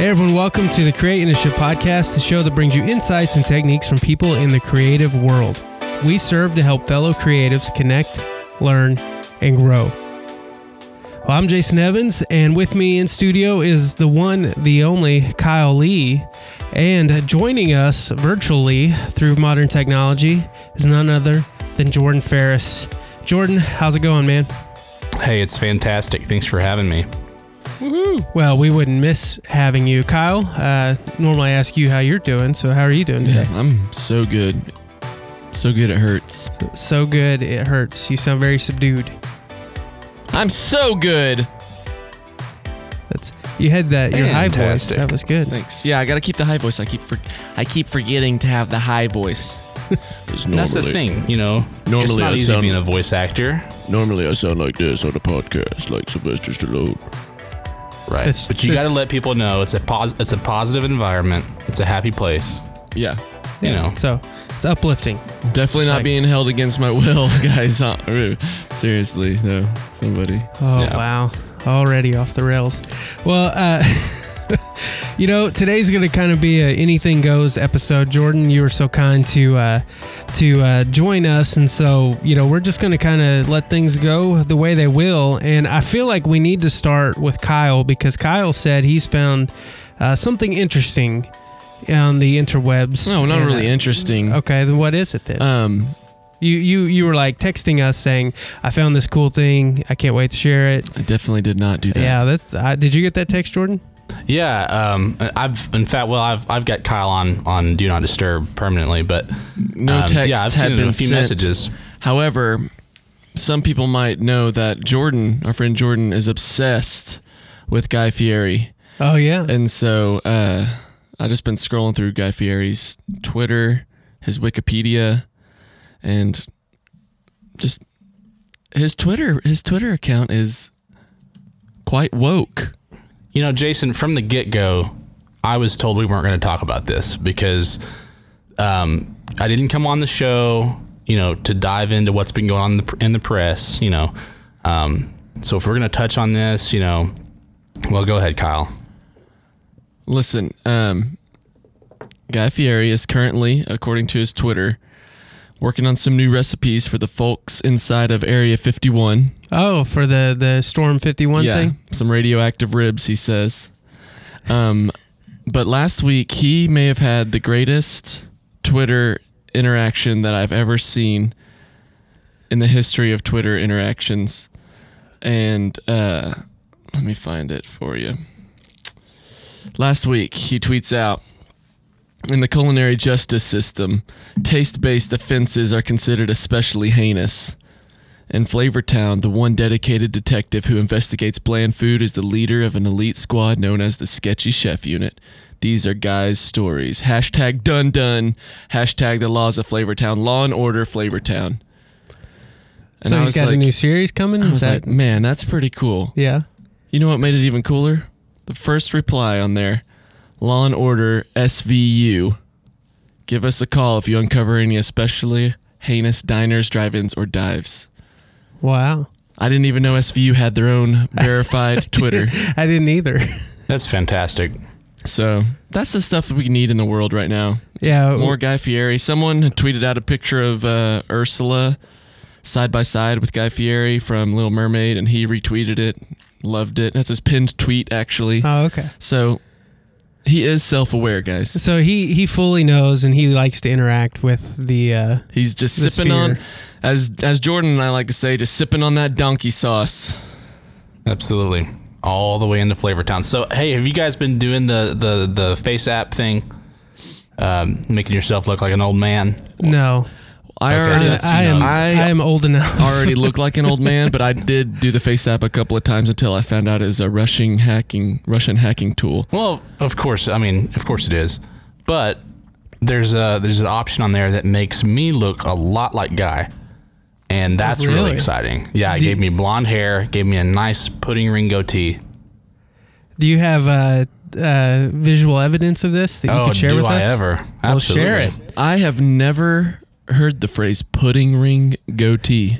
Hey everyone, welcome to the Create Initiative podcast, the show that brings you insights and techniques from people in the creative world. We serve to help fellow creatives connect, learn, and grow. Well, I'm Jason Evans, and with me in studio is the one, the only Kyle Lee. And joining us virtually through modern technology is none other than Jordan Ferris. Jordan, how's it going, man? Hey, it's fantastic. Thanks for having me. Well, we wouldn't miss having you, Kyle. Uh, normally I ask you how you're doing, so how are you doing today? I'm so good. So good it hurts. So good, it hurts. You sound very subdued. I'm so good. That's you had that your high voice. Fantastic. That was good. Thanks. Yeah, I gotta keep the high voice. I keep for, I keep forgetting to have the high voice. That's the thing, you know. it's normally not I easy sound- being a voice actor, Normally I sound like this on a podcast, like Sylvester Stallone. Right? It's- but you got to it's- let people know it's a pos- it's a positive environment. It's a happy place. Yeah, You know. So it's uplifting. definitely It's not like- being held against my will, guys. Uh, Seriously, no, somebody. Oh Yeah. wow, already off the rails. Well, uh, you know, today's going to kind of be a anything goes episode. Jordan, you were so kind to uh, to uh, join us, and so you know, we're just going to kind of let things go the way they will. And I feel like we need to start with Kyle because Kyle said he's found uh, something interesting on the interwebs. No, not And, really uh, interesting. Okay, then what is it then? Um, you you you were like texting us saying, "I found this cool thing. I can't wait to share it." I definitely did not do that. Yeah, that's. Uh, did you get that text, Jordan? Yeah, um, I've in fact, well, I've I've got Kyle on on Do Not Disturb permanently, but No um, texts yeah, I've had been a few sent. messages. However, some people might know that Jordan, our friend Jordan, is obsessed with Guy Fieri. Oh yeah. And so uh, I just been scrolling through Guy Fieri's Twitter, his Wikipedia, and just his Twitter. His Twitter account is quite woke. You know, Jason, from the get go, I was told we weren't going to talk about this because um, I didn't come on the show, you know, to dive into what's been going on in the, in the press, you know. Um, so if we're going to touch on this, you know, well, go ahead, Kyle. Listen, um, Guy Fieri is currently, according to his Twitter, working on some new recipes for the folks inside of Area 51. Oh, for the the Storm Fifty One yeah, thing. some radioactive ribs, he says. Um, but last week he may have had the greatest Twitter interaction that I've ever seen in the history of Twitter interactions. And uh, let me find it for you. Last week he tweets out. In the culinary justice system, taste based offenses are considered especially heinous. In Flavortown, the one dedicated detective who investigates bland food is the leader of an elite squad known as the Sketchy Chef Unit. These are guys' stories. Hashtag done done. Hashtag the laws of Flavortown. Law and order Flavortown. And so I he's got a new series coming. I was that? like, man, that's pretty cool. yeah. You know what made it even cooler? The first reply on there Law and Order SVU. Give us a call if you uncover any especially heinous diners, drive ins, or dives. Wow. I didn't even know SVU had their own verified Twitter. I didn't either. That's fantastic. So that's the stuff that we need in the world right now. Just Yeah, More Guy Fieri. Someone tweeted out a picture of uh, Ursula side by side with Guy Fieri from Little Mermaid, and he retweeted it. Loved it. That's his pinned tweet, actually. Oh, okay. So he is self aware, guys. So he he fully knows and he likes to interact with the. Uh, He's just The sipping on, as as Jordan and I like to say, just sipping on that donkey sauce. Absolutely. All the way into Flavortown. So, hey, have you guys been doing the the the face app thing? Um, making yourself look like an old man. no, I Okay, already, so that's- I am know. I, I am old enough. already look like an old man, but I did do the face app a couple of times until I found out it was a Russian hacking Russian hacking tool. Well, of course. I mean, of course it is. But there's a there's an option on there that makes me look a lot like Guy, and that's really, really? exciting. Yeah, it gave me blonde hair, gave me a nice pudding ring goatee. Do you have uh, uh, visual evidence of this that you oh, can share do with I us? ever? Well, Absolutely. share it. I have never heard the phrase pudding ring goatee.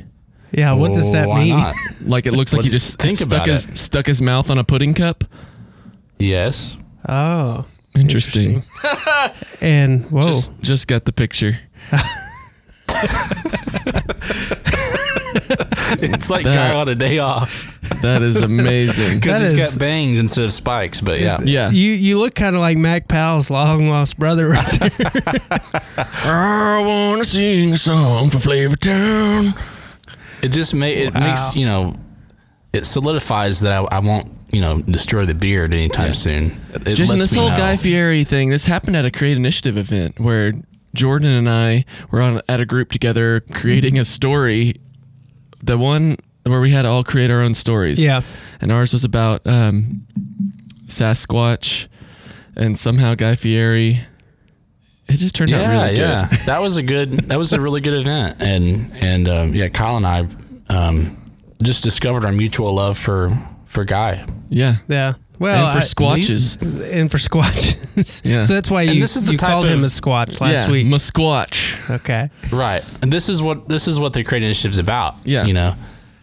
Yeah, what does that Oh, Why mean? not? Like it looks like he just think stuck about his it. stuck his mouth on a pudding cup. Yes. Oh, Interesting. and whoa, Just just got the picture. It's like That- guy on a day off That is amazing. because That he's is- got bangs instead of spikes. But yeah, yeah. you you look kind of like Mac Powell's long lost brother right there. I wanna sing a song for Flavor Town. it just ma- it Wow. makes you know it solidifies that I, I won't you know destroy the beard anytime Yeah. soon. It Just lets this me whole know. Guy Fieri thing, this happened at a Create Initiative event where Jordan and I were on at a group together creating a story. The one where we had to all create our own stories. Yeah. And ours was about um, Sasquatch and somehow Guy Fieri. It just turned out Yeah, really good. yeah, that was a good. That was a really good event, and and um, yeah, Kyle and I um, just discovered our mutual love for for Guy. Yeah. yeah. Well, and for I- squatches. and for squatches. Yeah. So that's why you, this is the you type called him of- a squatch last yeah, week. Musquatch. okay. Right, and this is what this is what the Create Initiative's about. Yeah. you know,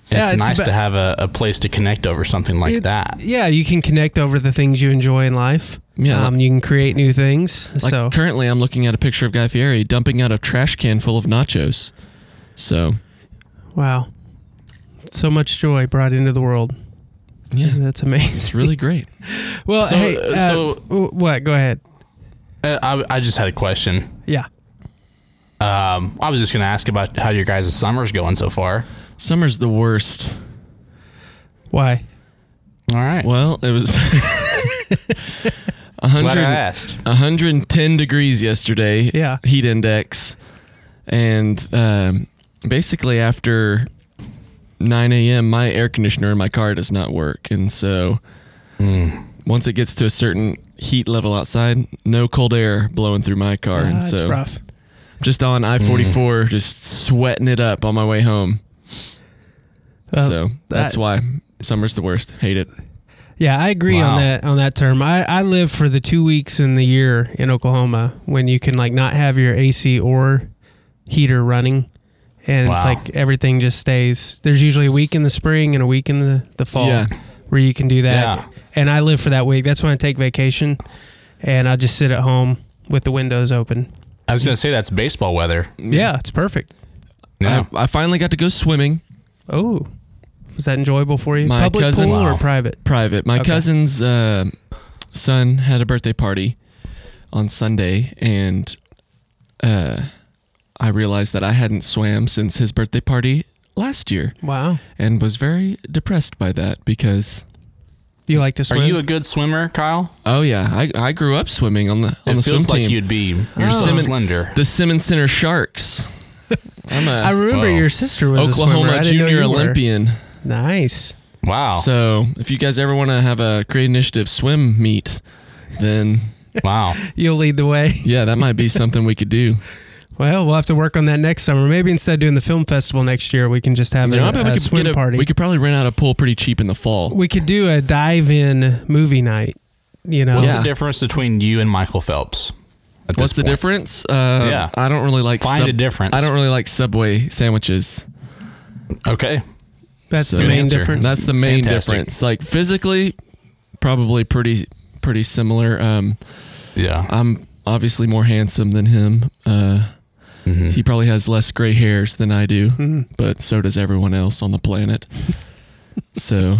Yeah, it's, it's nice about- to have a, a place to connect over something like that. Yeah, you can connect over the things you enjoy in life. Yeah. Um, you can create new things. Like so currently, I'm looking at a picture of Guy Fieri dumping out a trash can full of nachos. So wow, so much joy brought into the world. Yeah, That's amazing. it's really great. Well, So- hey, uh, so- w- what? Go ahead. Uh, I, I just had a question. Yeah. Um, I was just going to ask about how your guys' summer's going so far. Summer's the worst. Why? All right, Well, it was glad I 100, asked. 110 degrees yesterday. Yeah. Heat index. And um, basically, after 9 a.m., my air conditioner in my car does not work. And so once it gets to a certain heat level outside, no cold air blowing through my car. Ah, and that's so rough. just on I 44, just sweating it up on my way home. Well, so that's that- why summer's the worst. Hate it. Yeah, I agree on that on that term. I, I live for the two weeks in the year in Oklahoma when you can like not have your AC or heater running, and it's like everything just stays. There's usually a week in the spring and a week in the the fall Yeah. where you can do that. Yeah. And I live for that week. That's when I take vacation, and I just sit at home with the windows open. I was going to say that's baseball weather. Yeah, it's perfect. Yeah. I, I finally got to go swimming Oh, was that enjoyable for you? My Public cousin- pool or private? private. My Okay. cousin's uh, son had a birthday party on Sunday, and uh, I realized that I hadn't swam since his birthday party last year, Wow, and was very depressed by that because. you like to swim? Are you a good swimmer, Kyle? Oh yeah, I, I grew up swimming on the on it the feels like you'd be. You're Oh. so slender. the Simmons Center Sharks. I'm I a remember Whoa. your sister was a swimmer. Oklahoma I didn't know junior. Olympian. Nice. wow. So if you guys ever want to have a Create Initiative swim meet, then wow. You'll lead the way. yeah, that might be something we could do. Well, we'll have to work on that next summer. Maybe instead of doing the film festival next year, we can just have You a, know, I bet a we could swim get a, party. We could probably rent out a pool pretty cheap in the fall. we could do a dive-in movie night. You know, What's Yeah. the difference between you and Michael Phelps? at What's this the point? difference? Uh, Yeah. I don't really like Find a difference. I don't really like Subway sandwiches. Okay. that's So- the main answer. difference. That's the main Fantastic. difference. Like physically, probably pretty pretty similar. Um, Yeah. I'm obviously more handsome than him. Uh, Mhm. He probably has less gray hairs than I do, Mhm. but so does everyone else on the planet. so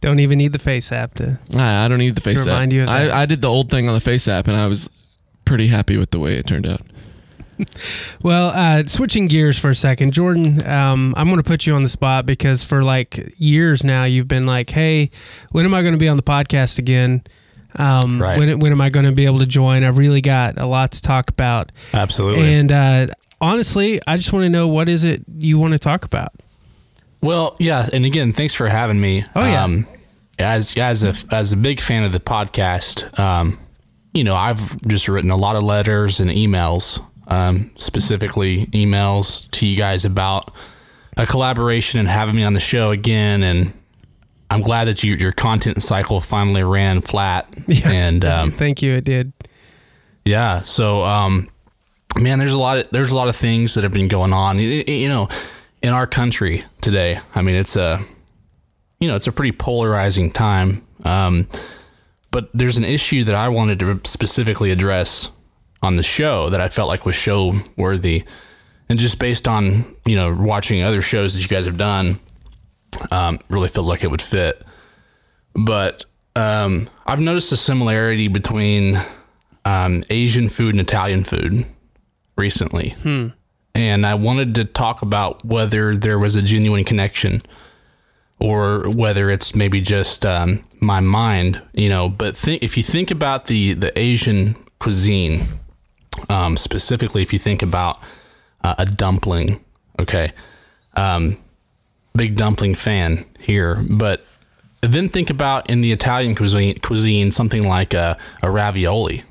Don't even need the face app to. I, I don't need the face app. remind you of that. I, I did the old thing on the face app, and I was pretty happy with the way it turned out. Well, uh, switching gears for a second, Jordan. Um, I'm going to put you on the spot because for like years now, you've been like, "Hey, when am I going to be on the podcast again? Um, Right. When when am I going to be able to join? I've really got a lot to talk about." Absolutely. And uh, honestly, I just want to know what is it you want to talk about? Well, yeah, and again, thanks for having me. Oh, yeah. Um, as as a as a big fan of the podcast, um, you know, I've just written a lot of letters and emails, um, specifically emails to you guys about a collaboration and having me on the show again. And I'm glad that you, your content cycle finally ran flat. Yeah. And um, Thank you. It did. yeah. So, um, man, there's a lot of there's a lot of things that have been going on. Y- y- You know, in our country today. I mean, it's a you know it's a pretty polarizing time. Um, But there's an issue that I wanted to specifically address on the show that I felt like was show worthy, and just based on you know watching other shows that you guys have done, um, really feels like it would fit. But um, I've noticed a similarity between um, Asian food and Italian food recently, and I wanted to talk about whether there was a genuine connection or whether it's maybe just um, my mind, you know. But think, if you think about the the Asian cuisine, um, specifically, if you think about uh, a dumpling, okay, um, big dumpling fan here, but then think about in the Italian cuisine, cuisine something like a, a ravioli,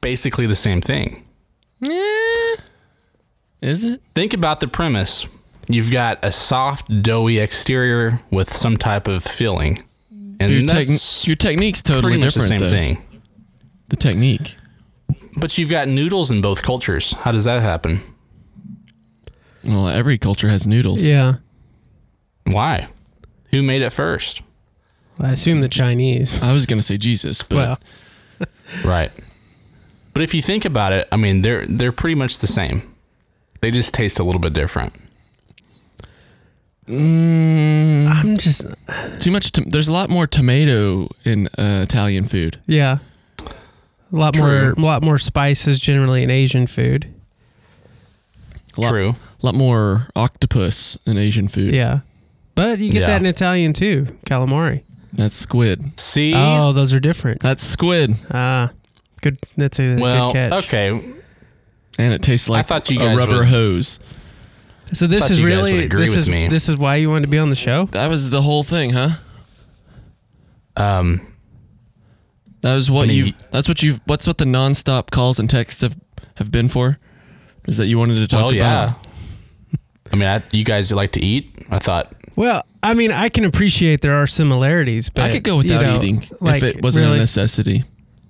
basically the same thing. Eh. Is it? think about the premise. You've got a soft, doughy exterior with some type of filling, and Your, tech- that's your technique's totally pretty much the same though. thing. The technique. But you've got noodles in both cultures. How does that happen? Well, every culture has noodles. Yeah. Why? Who made it first? I assume the Chinese. I was gonna say Jesus, but Well, Right. But if you think about it, I mean, they're they're pretty much the same. They just taste a little bit different. I'm just too much. To- there's a lot more tomato in uh, Italian food. yeah. A lot True. more, a lot more spices generally in Asian food. A lot, True. A lot more octopus in Asian food. Yeah, but you get Yeah. that in Italian too. Calamari. That's squid. See? Oh, those are different. That's squid, Ah, good. That's a well, good catch. okay. and it tastes like I thought you a guys rubber would- hose. So this Thought is you guys really would agree this with is me. this is why you wanted to be on the show. That was the whole thing, huh? Um, That was what I mean, you. y- That's what you. What's what the nonstop calls and texts have have been for? Is that you wanted to talk well, yeah. about? I mean, I, you guys like to eat. I thought Well, I mean, I can appreciate there are similarities, but I could go you without know, eating like, if it wasn't really, a necessity,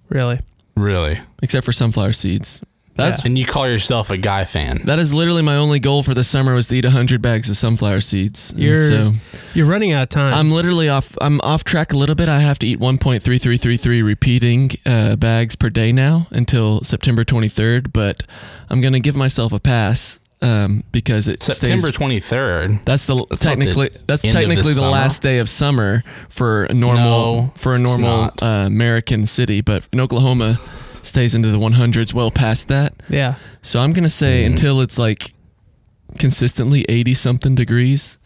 really. really, except for sunflower seeds. That's and you call yourself a guy fan. that is literally my only goal for the summer was to eat hundred bags of sunflower seeds. You're so you're running out of time. I'm literally off. I'm off track a little bit. I have to eat 1.3333 repeating uh, bags per day now until September 23rd. But I'm gonna give myself a pass um, because it September twenty third. That's the That's not the technically that's end of the technically the last day of summer for a normal No, for a normal uh, American city, but in Oklahoma stays into the 100s well past that. yeah. So I'm gonna say Mm-hmm. until it's like consistently 80 something degrees,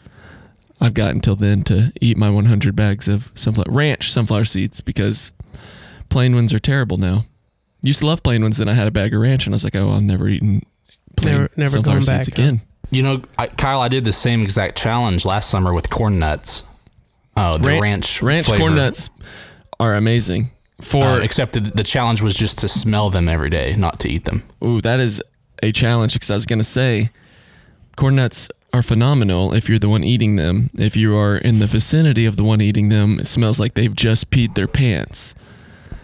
I've got until then to eat my 100 bags of sunflower ranch sunflower seeds because plain ones are terrible now. Used to love plain ones, then I had a bag of ranch and I was like, oh, I'm never eating plain Never- never sunflower going seeds back, huh? again. You know, I, Kyle, I did the same exact challenge last summer with corn nuts. Oh, the Ran- ranch ranch flavor. corn nuts are amazing. For Uh, except the, the challenge was just to smell them every day, not to eat them. Ooh, that is a challenge because I was going to say corn nuts are phenomenal if you're the one eating them. If you are in the vicinity of the one eating them, it smells like they've just peed their pants.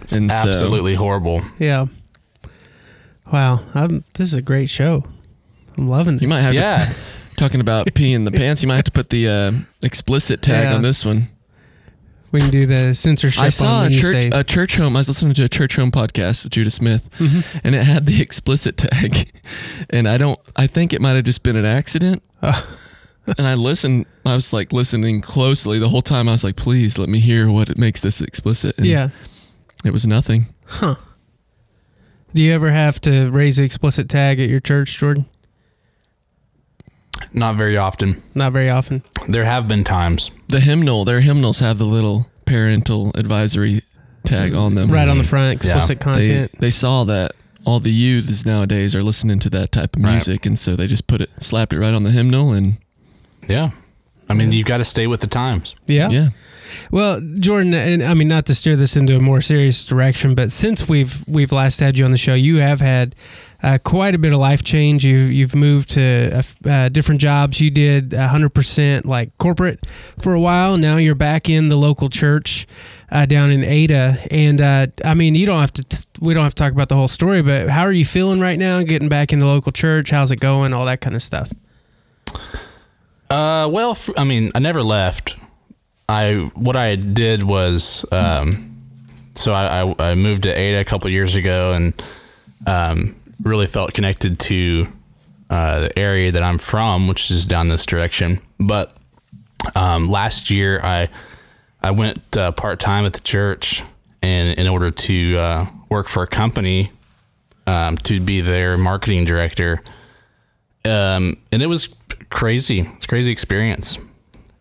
It's And so- absolutely horrible. Yeah. Wow. I'm, this is a great show. I'm loving this. You might have Yeah. to, talking about peeing the pants, you might have to put the uh, explicit tag Yeah. on this one. we can do the censorship I on saw a church say a Churchome. I was listening to a Churchome podcast with Judah Smith, Mm-hmm. and it had the explicit tag. And I don't. I think it might have just been an accident. Oh. and I listened. I was like listening closely the whole time. I was like, please let me hear what it makes this explicit. And Yeah. it was nothing. Huh. Do you ever have to raise the explicit tag at your church, Jordan? Not very often. Not very often. There have been times. The hymnal, their hymnals have the little parental advisory tag on them. Right on the front, explicit They, content. they saw that all the youths nowadays are listening to that type of Right. music, and so they just put it, slapped it right on the hymnal, and Yeah. I mean, you've got to stay with the times. yeah. yeah. Well, Jordan, and I mean not to steer this into a more serious direction, but since we've we've last had you on the show, you have had uh, quite a bit of life change. You've you've moved to uh, different jobs. You did hundred percent like corporate for a while. Now you're back in the local church uh, down in Ada, and uh, I mean you don't have to. T- we don't have to talk about the whole story, but how are you feeling right now? Getting back in the local church, how's it going? All that kind of stuff. Uh, well, I mean, I never left. I what I did was um, so I, I, moved to Ada a couple years ago and um, really felt connected to uh, the area that I'm from, which is down this direction. But um, last year, I I went uh, part time at the church, and in order to uh, work for a company um, to be their marketing director, um, and it was crazy. It's a crazy experience,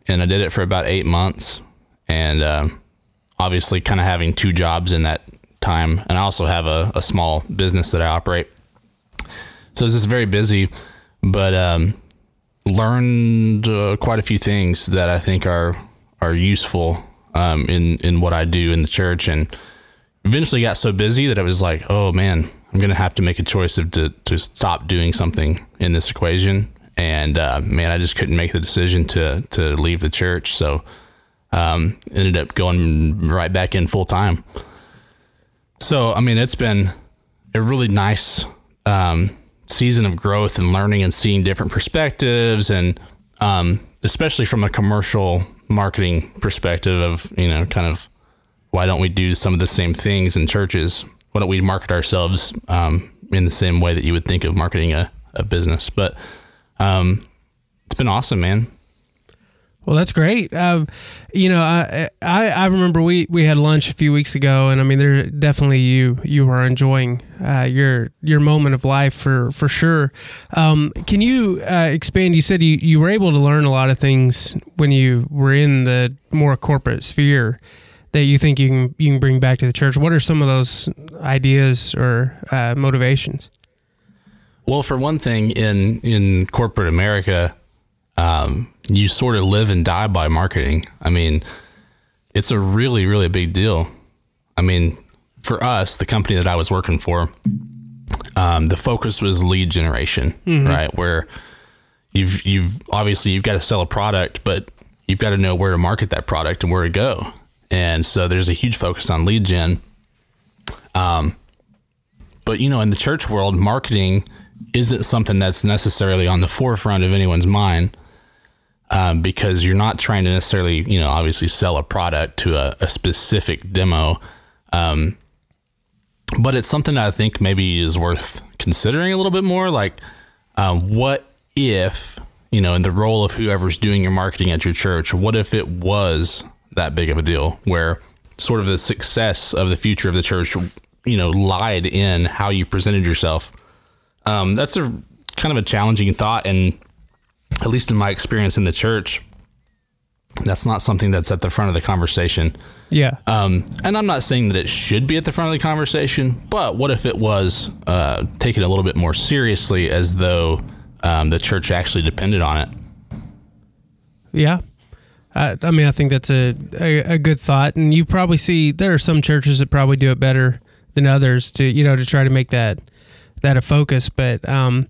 and I did it for about eight months, and um, obviously, kind of having two jobs in that time, and I also have a, a small business that I operate. So it's just very busy, but um, learned uh, quite a few things that I think are are useful um, in in what I do in the church, and eventually got so busy that I was like, oh man, I'm gonna have to make a choice of to to stop doing something in this equation, and uh, man, I just couldn't make the decision to to leave the church, so um, ended up going right back in full time. So I mean, it's been a really nice um, season of growth and learning and seeing different perspectives and um, especially from a commercial marketing perspective of you know kind of why don't we do some of the same things in churches? Why don't we market ourselves um, in the same way that you would think of marketing a, a business? But um, it's been awesome man Well, that's great. Um, you know, I, I I remember we we had lunch a few weeks ago, and I mean, there definitely you you are enjoying uh, your your moment of life for for sure. Um, can you uh, expand? You said you you were able to learn a lot of things when you were in the more corporate sphere that you think you can you can bring back to the church. What are some of those ideas or uh, motivations? Well, for one thing, in in corporate America, um, you sort of live and die by marketing. I mean, it's a really really big deal. I mean, for us, the company that I was working for, um, the focus was lead generation, right? Where you've you've obviously you've got to sell a product, but you've got to know where to market that product and where to go. And so there's a huge focus on lead gen. Um, but you know, in the church world, marketing isn't something that's necessarily on the forefront of anyone's mind um, because you're not trying to necessarily, you know, obviously sell a product to a, a specific demo. Um, but it's something that I think maybe is worth considering a little bit more. Like, um, what if, you know, in the role of whoever's doing your marketing at your church, what if it was that big of a deal where sort of the success of the future of the church, you know, lied in how you presented yourself? Um, that's a kind of a challenging thought. And at least in my experience in the church, that's not something that's at the front of the conversation. Yeah. Um, and I'm not saying that it should be at the front of the conversation, but what if it was uh, taken a little bit more seriously as though um, the church actually depended on it? Yeah. I, I mean, I think that's a, a, a good thought. And you probably see there are some churches that probably do it better than others to, you know, to try to make that, that a focus. But, um,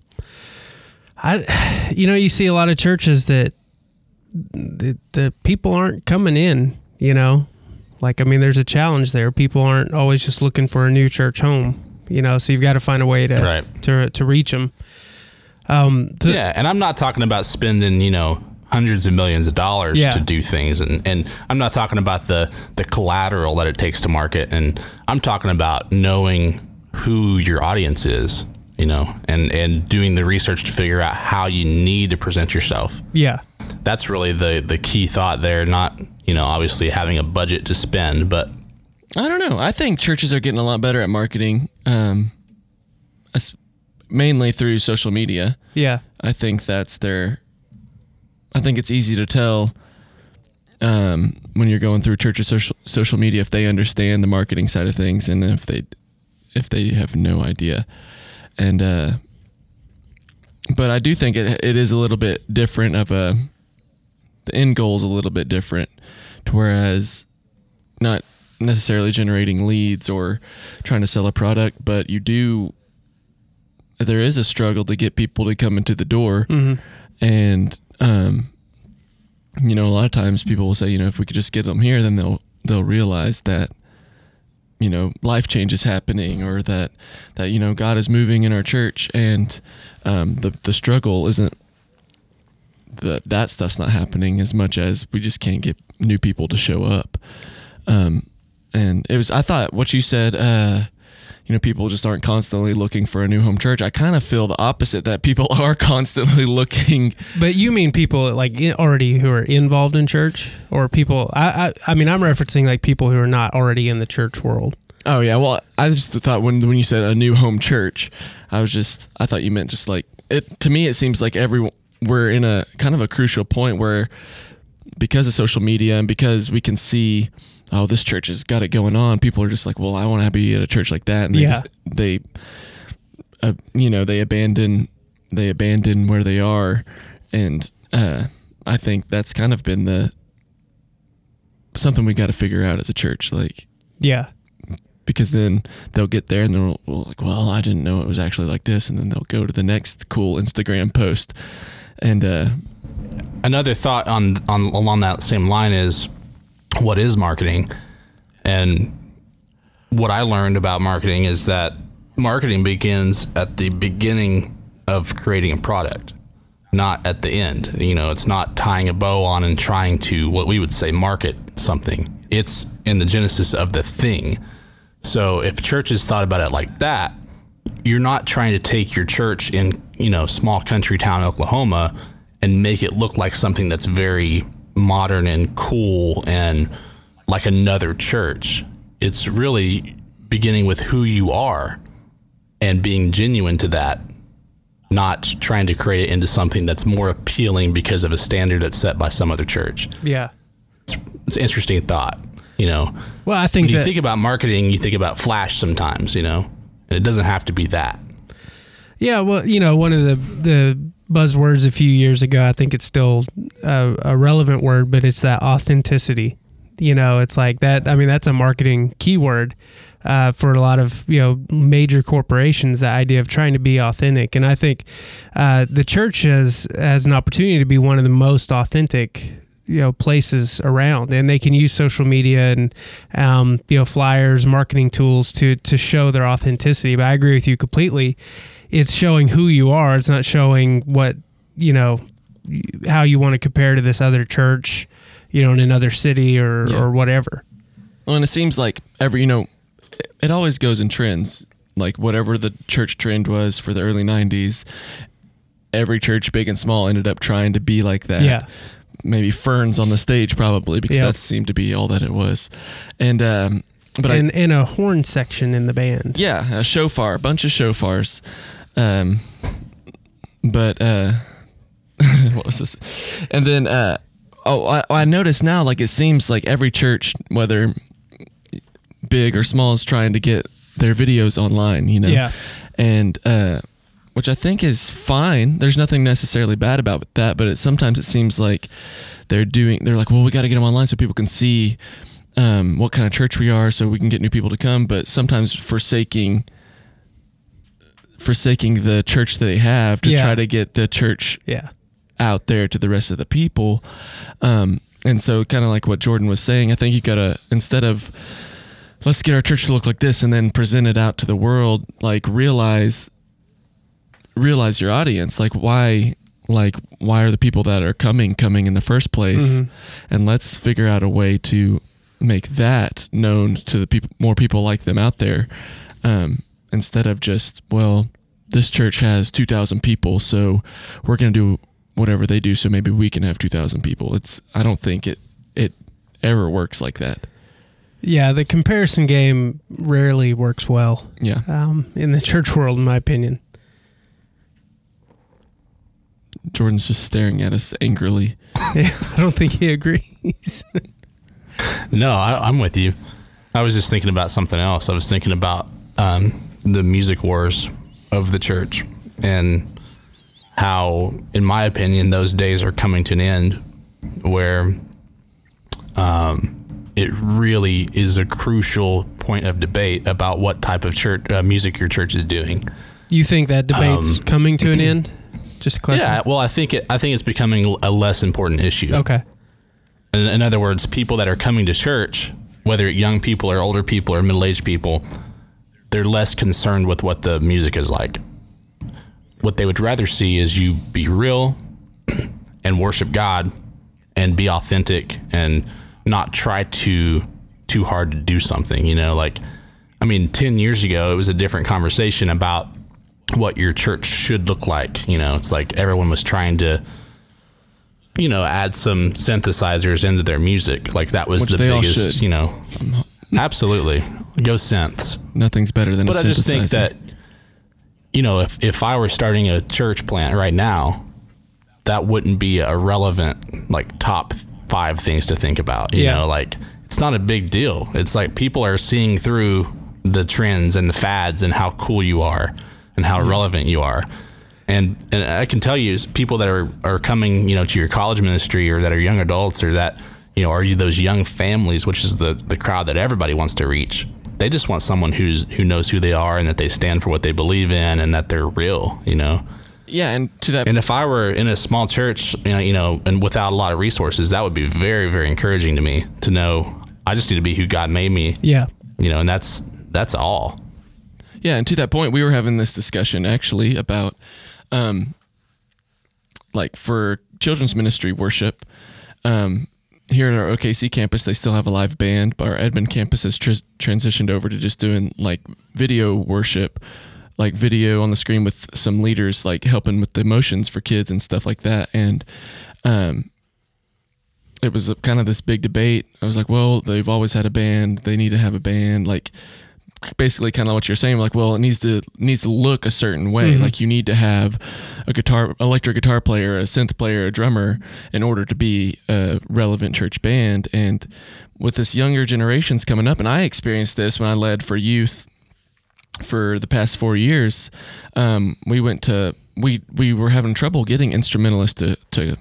I, you know, you see a lot of churches that the, the people aren't coming in, you know, like, I mean, there's a challenge there. People aren't always just looking for a new church home, you know, so you've got to find a way to, Right. to, to reach them. Um, to, Yeah, and I'm not talking about spending, you know, hundreds of millions of dollars Yeah. to do things and, and I'm not talking about the the collateral that it takes to market and I'm talking about knowing who your audience is, you know, and and doing the research to figure out how you need to present yourself. yeah. That's really the the key thought there, not, you know, obviously having a budget to spend, but I don't know. I think churches are getting a lot better at marketing, um, mainly through social media. Yeah. I think that's their. I think it's easy to tell um, when you're going through church's social social media if they understand the marketing side of things and if they if they have no idea. And uh, but I do think it it is a little bit different of a the end goal is a little bit different to whereas not necessarily generating leads or trying to sell a product, but you do there is a struggle to get people to come into the door and um you know a lot of times people will say you know if we could just get them here then they'll they'll realize that you know life change is happening or that that you know God is moving in our church and um the the struggle isn't that that stuff's not happening as much as we just can't get new people to show up um and it was I thought what you said. Uh, you know, people just aren't constantly looking for a new home church. I kind of feel the opposite that people are constantly looking. But you mean people like already who are involved in church, or people? I, I I mean, I'm referencing like people who are not already in the church world. Oh yeah, well, I just thought when when you said a new home church, I was just I thought you meant just like it. To me, it seems like every we're in a kind of a crucial point where because of social media and because we can see oh this church has got it going on. People are just like well i want to be at a church like that. And they Yeah. just, they uh, you know they abandon they abandon where they are. And uh, i think that's kind of been the something we got to figure out as a church like Yeah, because then they'll get there and they'll well, like, well, I didn't know it was actually like this, and then they'll go to the next cool Instagram post, and uh, another thought on on along that same line is what is marketing. And what i learned about marketing is that marketing begins at the beginning of creating a product not at the end. You know it's not tying a bow on and trying to what we would say market something. It's in the genesis of the thing. So if churches thought about it like that you're not trying to take your church in you know small country town Oklahoma and make it look like something that's very modern and cool and like another church. It's really beginning with who you are and being genuine to that, not trying to create it into something that's more appealing because of a standard that's set by some other church. yeah. It's an interesting thought, you know. Well, I think When you that, think about marketing, you think about flash sometimes, you know, and it doesn't have to be that. Yeah, well, you know, one of the the buzzwords a few years ago, I think it's still a, a relevant word, but it's that authenticity. You know, it's like that. I mean, that's a marketing keyword uh, for a lot of you know major corporations. The idea of trying to be authentic, and I think uh, the church has has an opportunity to be one of the most authentic you know places around and they can use social media and um, you know flyers marketing tools to to show their authenticity but i agree with you completely it's showing who you are it's not showing what you know how you want to compare to this other church you know in another city or Yeah. or whatever well, and it seems like every you know, it- always goes in trends. Like whatever the church trend was for the early '90s, every church, big and small, ended up trying to be like that. yeah maybe ferns on the stage probably because that seemed to be all that it was, and um, but I and and a horn section in the band Yeah, a shofar, a bunch of shofars. Um, but uh, what was this? And then uh, oh, I, I noticed now, like it seems like every church, whether big or small, is trying to get their videos online. You know, Yeah. and uh, which I think is fine. There's nothing necessarily bad about that, but it, sometimes it seems like they're doing. They're like, well, we got to get them online so people can see um, what kind of church we are, so we can get new people to come. But sometimes forsaking forsaking the church that they have to Yeah. try to get the church yeah out there to the rest of the people. Um, and so, kind of like what Jordan was saying, I think you gotta instead of let's get our church to look like this and then present it out to the world, like realize realize your audience, like why like why are the people that are coming coming in the first place, Mhm. and let's figure out a way to make that known to the people, more people like them out there, um, instead of just well, this church has two thousand people, so we're gonna do whatever they do, so maybe we can have two thousand people. It's I don't think it it ever works like that. yeah the comparison game rarely works well Yeah, um, in the church world in my opinion Jordan's just staring at us angrily. yeah, i don't think he agrees No, I, I'm with you. I was just thinking about something else. I was thinking about um, the music wars of the church and how, in my opinion, those days are coming to an end where um, it really is a crucial point of debate about what type of church uh, music your church is doing. You think that debate's Um, coming to an end? Just to clarify. Yeah, well, I think it. I think it's becoming a less important issue. Okay. In, in other words, people that are coming to church, whether young people or older people or middle aged people, they're less concerned with what the music is like. What they would rather see is you be real and worship God and be authentic and not try to too hard to do something. You know, like I mean, ten years ago it was a different conversation about what your church should look like. You know, it's like everyone was trying to you know, add some synthesizers into their music. Like that was Which the biggest, you know. Absolutely. Go synths. Nothing's better than But a I just think synthesizer. that you know, if if I were starting a church plant right now, that wouldn't be a relevant like top 5 things to think about, you Yeah. know, like it's not a big deal. It's like people are seeing through the trends and the fads and how cool you are and how mm-hmm. relevant you are. And and I can tell you, people that are, are coming, you know, to your college ministry or that are young adults or that, you know, are you those young families, which is the the crowd that everybody wants to reach. They just want someone who's who knows who they are and that they stand for what they believe in and that they're real, you know. yeah, and to that And if I were in a small church, you know, you know, and without a lot of resources, that would be very, very encouraging to me to know I just need to be who God made me, Yeah. you know, and that's that's all. Yeah, and to that point, we were having this discussion actually about, um, like for children's ministry worship, um, here at our OKC campus, they still have a live band. But our Edmond campus has tr- transitioned over to just doing like video worship, like video on the screen with some leaders, like helping with the emotions for kids and stuff like that. And um, it was kind of this big debate. I was like, well, they've always had a band. They need to have a band. Like, basically kind of what you're saying like well it needs to needs to look a certain way. Like you need to have a guitar electric guitar player a synth player a drummer in order to be a relevant church band. And with this younger generations coming up and i experienced this when i led for youth for the past four years um, we went to we we were having trouble getting instrumentalists to to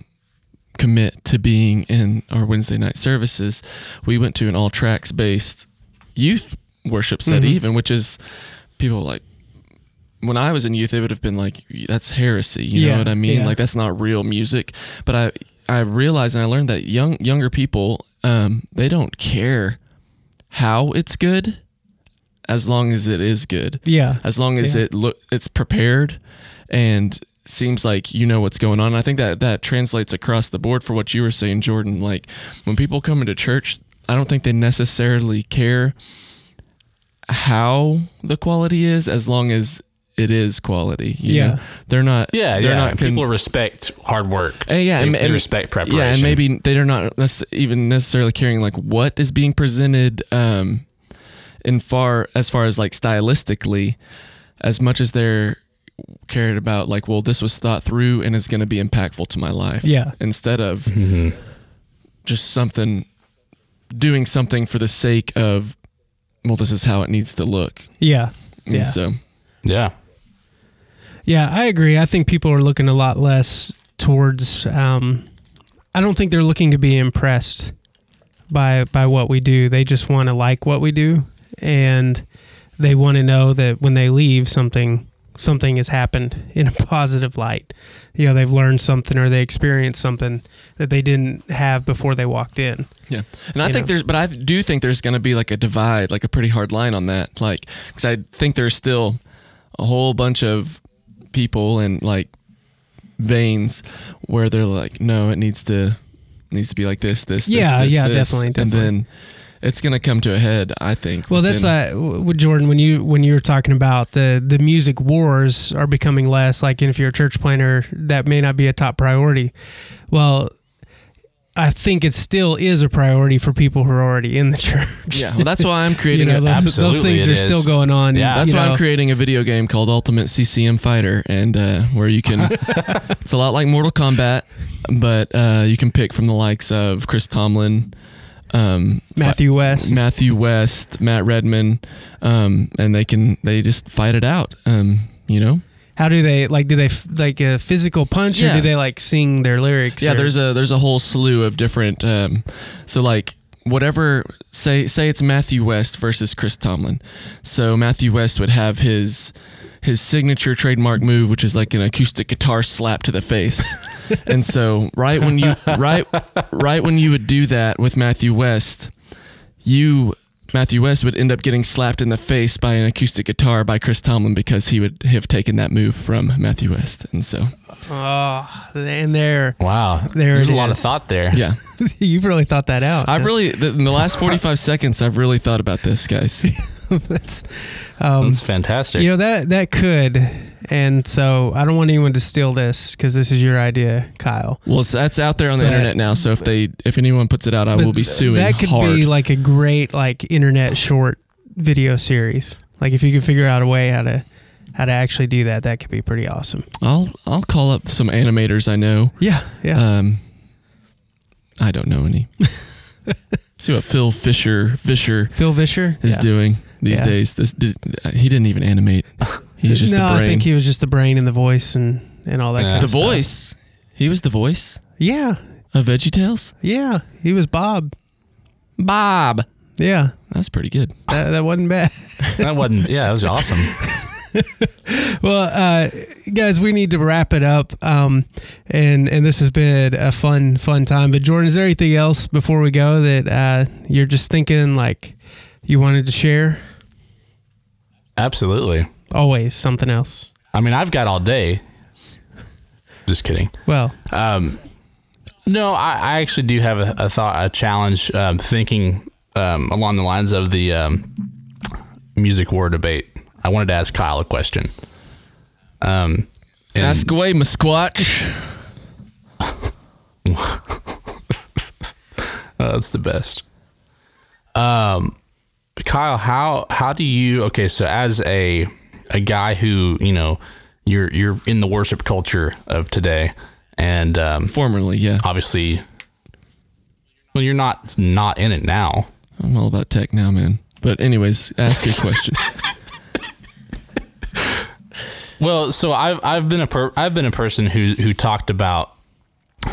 commit to being in our Wednesday night services, we went to an all tracks based youth worship set, even, which is people like, when I was in youth, it would have been like, that's heresy. You Yeah, know what I mean? yeah. Like, that's not real music. But I, I realized and I learned that young, younger people, um, they don't care how it's good as long as it is good Yeah. as long as Yeah. it look it's prepared and seems like you know what's going on. I think that that translates across the board for what you were saying, Jordan. Like when people come into church, I don't think they necessarily care how the quality is as long as it is quality. you Yeah. know? they're not. Yeah, they're yeah. not con- People respect hard work. Uh, yeah, they, and, they and- respect preparation. Yeah, and maybe they're not nec- even necessarily caring like what is being presented um, in far as far as like stylistically, as much as they're cared about like, well, this was thought through and is going to be impactful to my life. Yeah. instead of Mm-hmm. just something doing something for the sake of, well, this is how it needs to look. Yeah. And Yeah. so yeah, Yeah, I agree. I think people are looking a lot less towards. Um, I don't think they're looking to be impressed by by what we do. They just want to like what we do, and they want to know that when they leave, something something has happened in a positive light. You know, they've learned something or they experienced something that they didn't have before they walked in. Yeah, and I You think know? there's, but I do think there's going to be like a divide, like a pretty hard line on that, like because I think there's still a whole bunch of people and like veins where they're like, no, it needs to it needs to be like this, this, this, Yeah, this, yeah, this," definitely, and then it's going to come to a head. I think. Well, that's within- uh, Jordan. When you when you were talking about the the music wars are becoming less. Like, if you're a church planner, that may not be a top priority. Well, I think it still is a priority for people who are already in the church. yeah. Well, that's why I'm you creating know, a. those, Absolutely those things it are is. still going on. Yeah. That's why know. I'm creating a video game called Ultimate CCM Fighter, and uh, where you can. it's a lot like Mortal Kombat, but uh, you can pick from the likes of Chris Tomlin, um, Matthew West. Matthew West, Matt Redman, um, and they can they just fight it out. Um, you know. How do they like? Do they f- like a physical punch, or do they like sing their lyrics? Yeah, or- there's a there's a whole slew of different. Um, so like whatever say say it's Matthew West versus Chris Tomlin. So Matthew West would have his his signature trademark move, which is like an acoustic guitar slap to the face. and so right when you right right when you would do that with Matthew West, you Matthew West would end up getting slapped in the face by an acoustic guitar by Chris Tomlin because he would have taken that move from Matthew West. And so, Oh, and there, Wow. There There's it a lot of thought there. yeah, you've really thought that out. I've really, th- in the last 45 seconds, I've really thought about this, guys. That's, um, That's fantastic. you know that that could, and so I don't want anyone to steal this because this is your idea, Kyle. Well, it's, that's out there on the But- internet now. So if they, if anyone puts it out, I will be suing That could hard. be like a great like internet short video series. Like if you could figure out a way how to how to actually do that, that could be pretty awesome. I'll, I'll call up some animators I know. Yeah, yeah. Um, I don't know any. See what Phil Vischer Vischer Phil Vischer is Yeah. doing these Yeah. days. This did, he didn't even animate. He's just the brain. no, I think he was just the brain and the voice and and all that. Yeah. kind the of stuff. voice. He was the voice Yeah, of VeggieTales. yeah. He was Bob. Bob. Yeah, That's pretty good. that, that wasn't bad. that wasn't, yeah, that was awesome. Well, uh, guys, we need to wrap it up. Um, and and this has been a fun fun time. But Jordan, is there anything else before we go that uh, you're just thinking like you wanted to share? Absolutely. Always something else. I mean, I've got all day. Just kidding. Well, Um, no, I, I actually do have a, a thought, a challenge, um, thinking um, along the lines of the um, music war debate. I wanted to ask Kyle a question. Um, and- Ask away, Musquatch. That's the best. Um, Kyle, how how do you? Okay, so as a a guy who you know you're you're in the worship culture of today, and um, Formerly, yeah. obviously, well, you're not not in it now. I'm all about tech now, man. But anyways, ask your question. Well, so I've I've been a per, I've been a person who who talked about,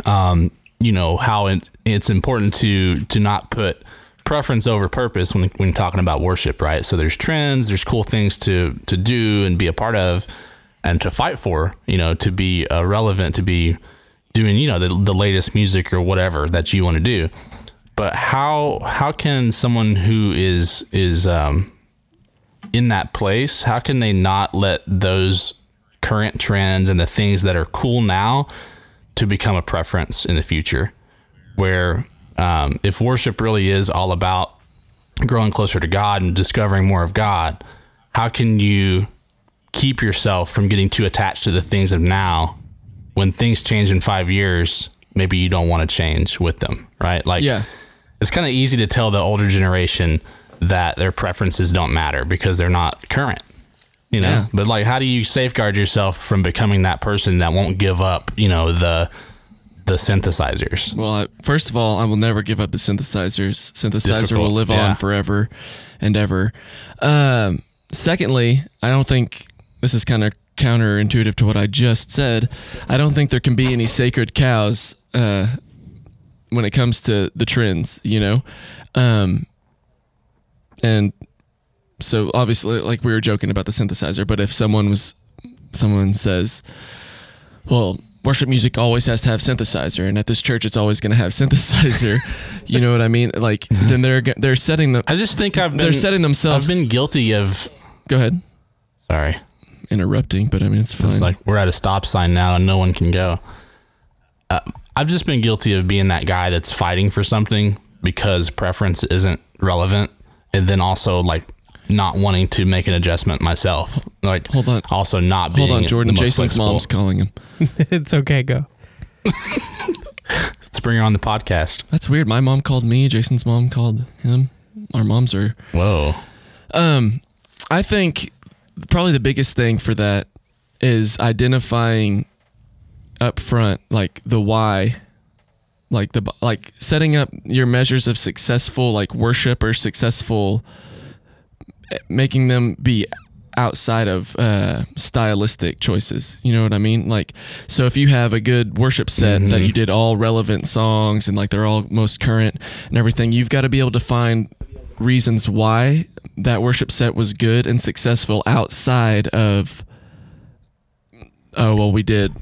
um, you know how it, it's important to to not put preference over purpose when when talking about worship, right? So there's trends, there's cool things to to do and be a part of, and to fight for, you know, to be uh, relevant, to be doing, you know, the the latest music or whatever that you want to do. But how how can someone who is is um, in that place, how can they not let those current trends and the things that are cool now to become a preference in the future? Where um, if worship really is all about growing closer to God and discovering more of God, how can you keep yourself from getting too attached to the things of now when things change in five years? Maybe you don't want to change with them, right? Like, Yeah. it's kind of easy to tell the older generation that their preferences don't matter because they're not current you know Yeah. but like how do you safeguard yourself from becoming that person that won't give up you know the the synthesizers Well, I, first of all, I will never give up the synthesizers. Synthesizer Difficult, will live yeah. on forever and ever. Um, secondly, I don't think this is kind of counterintuitive to what I just said. I don't think there can be any sacred cows uh, when it comes to the trends, you know? Um, and so obviously, like we were joking about the synthesizer, but if someone was, someone says, well, worship music always has to have synthesizer, and at this church, it's always going to have synthesizer. you know what I mean? Like, then they're they're setting them. i just think i've been They're setting themselves i've been guilty of Go ahead, sorry interrupting, but I mean it's fine. it's like we're at a stop sign now and no one can go uh, i've just been guilty of being that guy that's fighting for something because preference isn't relevant and then also like not wanting to make an adjustment myself like Hold on. also not being Hold on, Jordan. the most Jason's flexible. mom's calling him. it's okay. Go. let's bring her on the podcast That's weird. My mom called me. Jason's mom called him. Our moms are. whoa Um, I think probably the biggest thing for that is identifying up front, like the why, like the like setting up your measures of successful like worship or successful, making them be outside of uh, stylistic choices. You know what I mean? Like, so if you have a good worship set that you did all relevant songs and like they're all most current and everything, you've got to be able to find reasons why that worship set was good and successful outside of. Oh well, we did,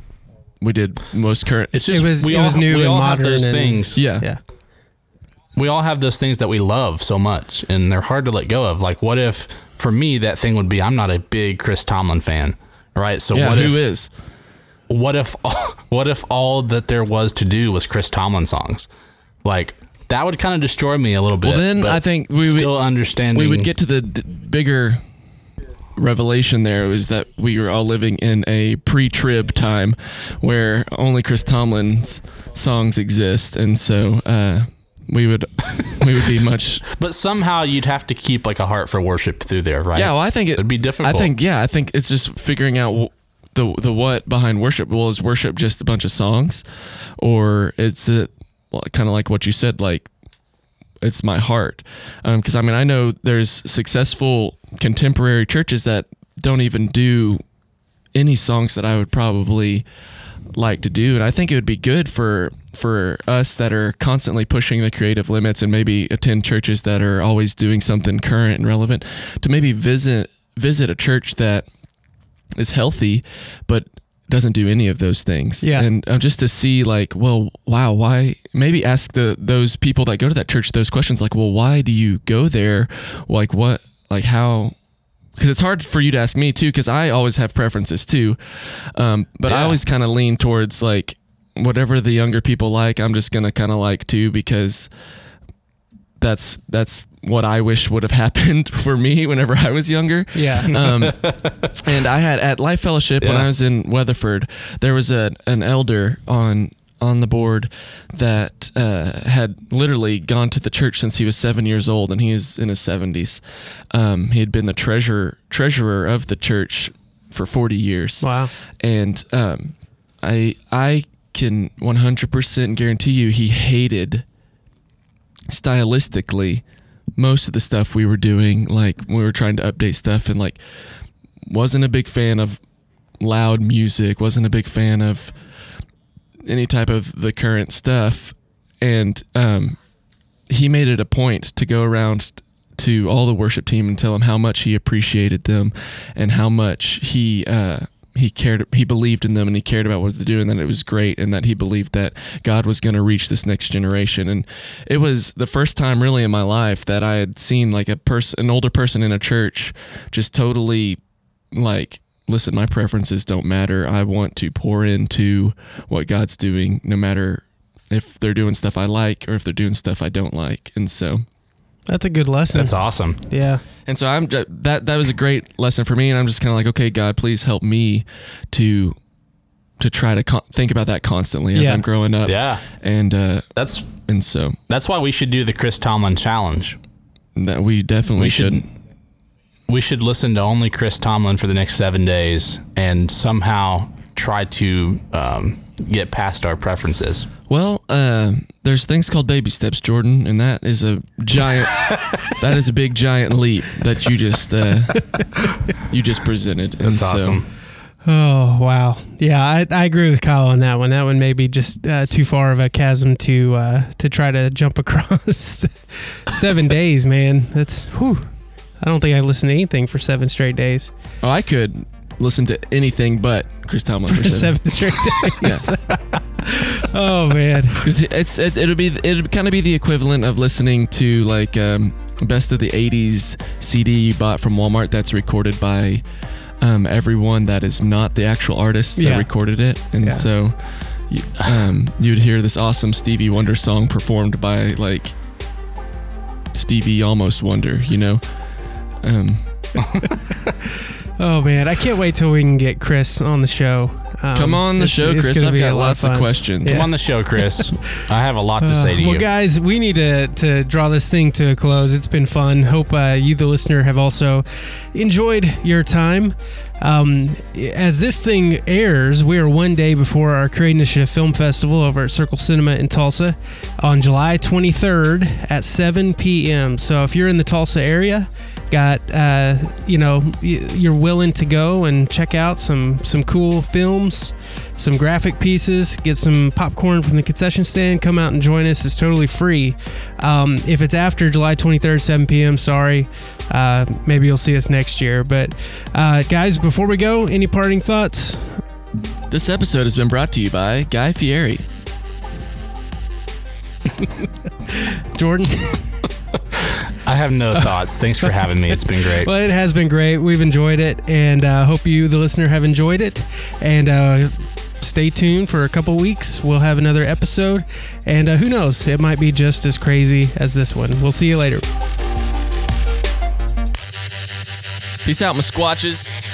we did most current. it's just It was- we it all, was new we and all have modern those and- things Yeah, Yeah. We all have those things that we love so much, and they're hard to let go of. Like, what if for me that thing would be I'm not a big Chris Tomlin fan, right? So Yeah, what who if is? what if what if all that there was to do was Chris Tomlin songs? Like that would kind of destroy me a little bit. Well, then but I think we would- still understanding. we would get to the d- bigger revelation there is that we were all living in a pre-trib time where only Chris Tomlin's songs exist and so uh, we would we would be much but somehow you'd have to keep like a heart for worship through there, right? yeah well I think it, It'd be difficult. I think yeah I think it's just figuring out the the what behind worship well is worship just a bunch of songs or it's it well, kind of like what you said like it's my heart um, because i mean i know there's successful contemporary churches that don't even do any songs that i would probably like to do and i think it would be good for for us that are constantly pushing the creative limits and maybe attend churches that are always doing something current and relevant to maybe visit visit a church that is healthy but doesn't do any of those things Yeah. and uh, just to see like well wow why maybe ask the those people that go to that church those questions like well why do you go there like what like how because it's hard for you to ask me too because i always have preferences too. Um, but i always kind of lean towards like whatever the younger people like i'm just gonna kind of like too because that's that's what i wish would have happened for me whenever i was younger. Yeah. um, and I had at Life Fellowship when I was in Weatherford, there was a an elder on on the board that uh, had literally gone to the church since he was seven years old, and he was in his seventies. Um, he had been the treasurer treasurer of the church for forty years wow. and um, I I can 100% guarantee you he hated stylistically most of the stuff we were doing like we were trying to update stuff and like wasn't a big fan of loud music wasn't a big fan of any type of the current stuff and um, he made it a point to go around to all the worship team and tell them how much he appreciated them and how much he uh, he cared he believed in them and he cared about what they're doing and that it was great and that he believed that God was going to reach this next generation. And it was the first time really in my life that I had seen like a person an older person in a church just totally like listen my preferences don't matter I want to pour into what God's doing no matter if they're doing stuff I like or if they're doing stuff I don't like and so That's a good lesson. That's awesome. yeah. and so I'm ju- that that was a great lesson for me, and I'm just kind of like, okay, God, please help me to to try to con- think about that constantly as Yeah. I'm growing up. Yeah. and uh, That's and so that's why we should do the Chris Tomlin challenge. that we definitely We should- should. We should listen to only Chris Tomlin for the next seven days and somehow try to um, get past our preferences. Well, uh, there's things called baby steps, Jordan, and that is a giant. that is a big giant leap that you just uh, you just presented. And That's so- awesome. Oh wow, yeah, I, I agree with Kyle on that one. That one may be just uh, too far of a chasm to uh, to try to jump across. seven days, man. That's whew. I don't think I listened to anything for seven straight days. Oh, I could listen to anything but Chris Tomlin for For seven. seven straight days. Oh man. Because it's it, it'll be it'll kind of be the equivalent of listening to like um, best of the '80s CD you bought from Walmart that's recorded by um, everyone that is not the actual artist Yeah. that recorded it, and Yeah. so you, um, you'd hear this awesome Stevie Wonder song performed by like Stevie Almost Wonder, you know. Um, Oh man, I can't wait till we can get Chris on the show. Um, come on the show, Chris. gonna I've got lots of fun. questions. Come on the show, Chris. I have a lot to say to Uh, well, you. guys, we need to, to draw this thing to a close. It's been fun. Hope uh, you, the listener, have also enjoyed your time. Um, as this thing airs, we are one day before our Create Initiative Film Festival over at Circle Cinema in Tulsa on July 23rd at 7 p.m. So if you're in the Tulsa area, got uh, you know you're willing to go and check out some some cool films some graphic pieces get some popcorn from the concession stand come out and join us it's totally free um, if it's after july 23rd 7 p.m sorry uh, maybe you'll see us next year but uh, guys before we go any parting thoughts This episode has been brought to you by Guy Fieri. Jordan. I have no thoughts. Thanks for having me. It's been great. Well, it has been great. We've enjoyed it, and uh, hope you, the listener, have enjoyed it. And uh, stay tuned for a couple weeks. We'll have another episode, and uh, who knows? It might be just as crazy as this one. We'll see you later. Peace out, my squatches.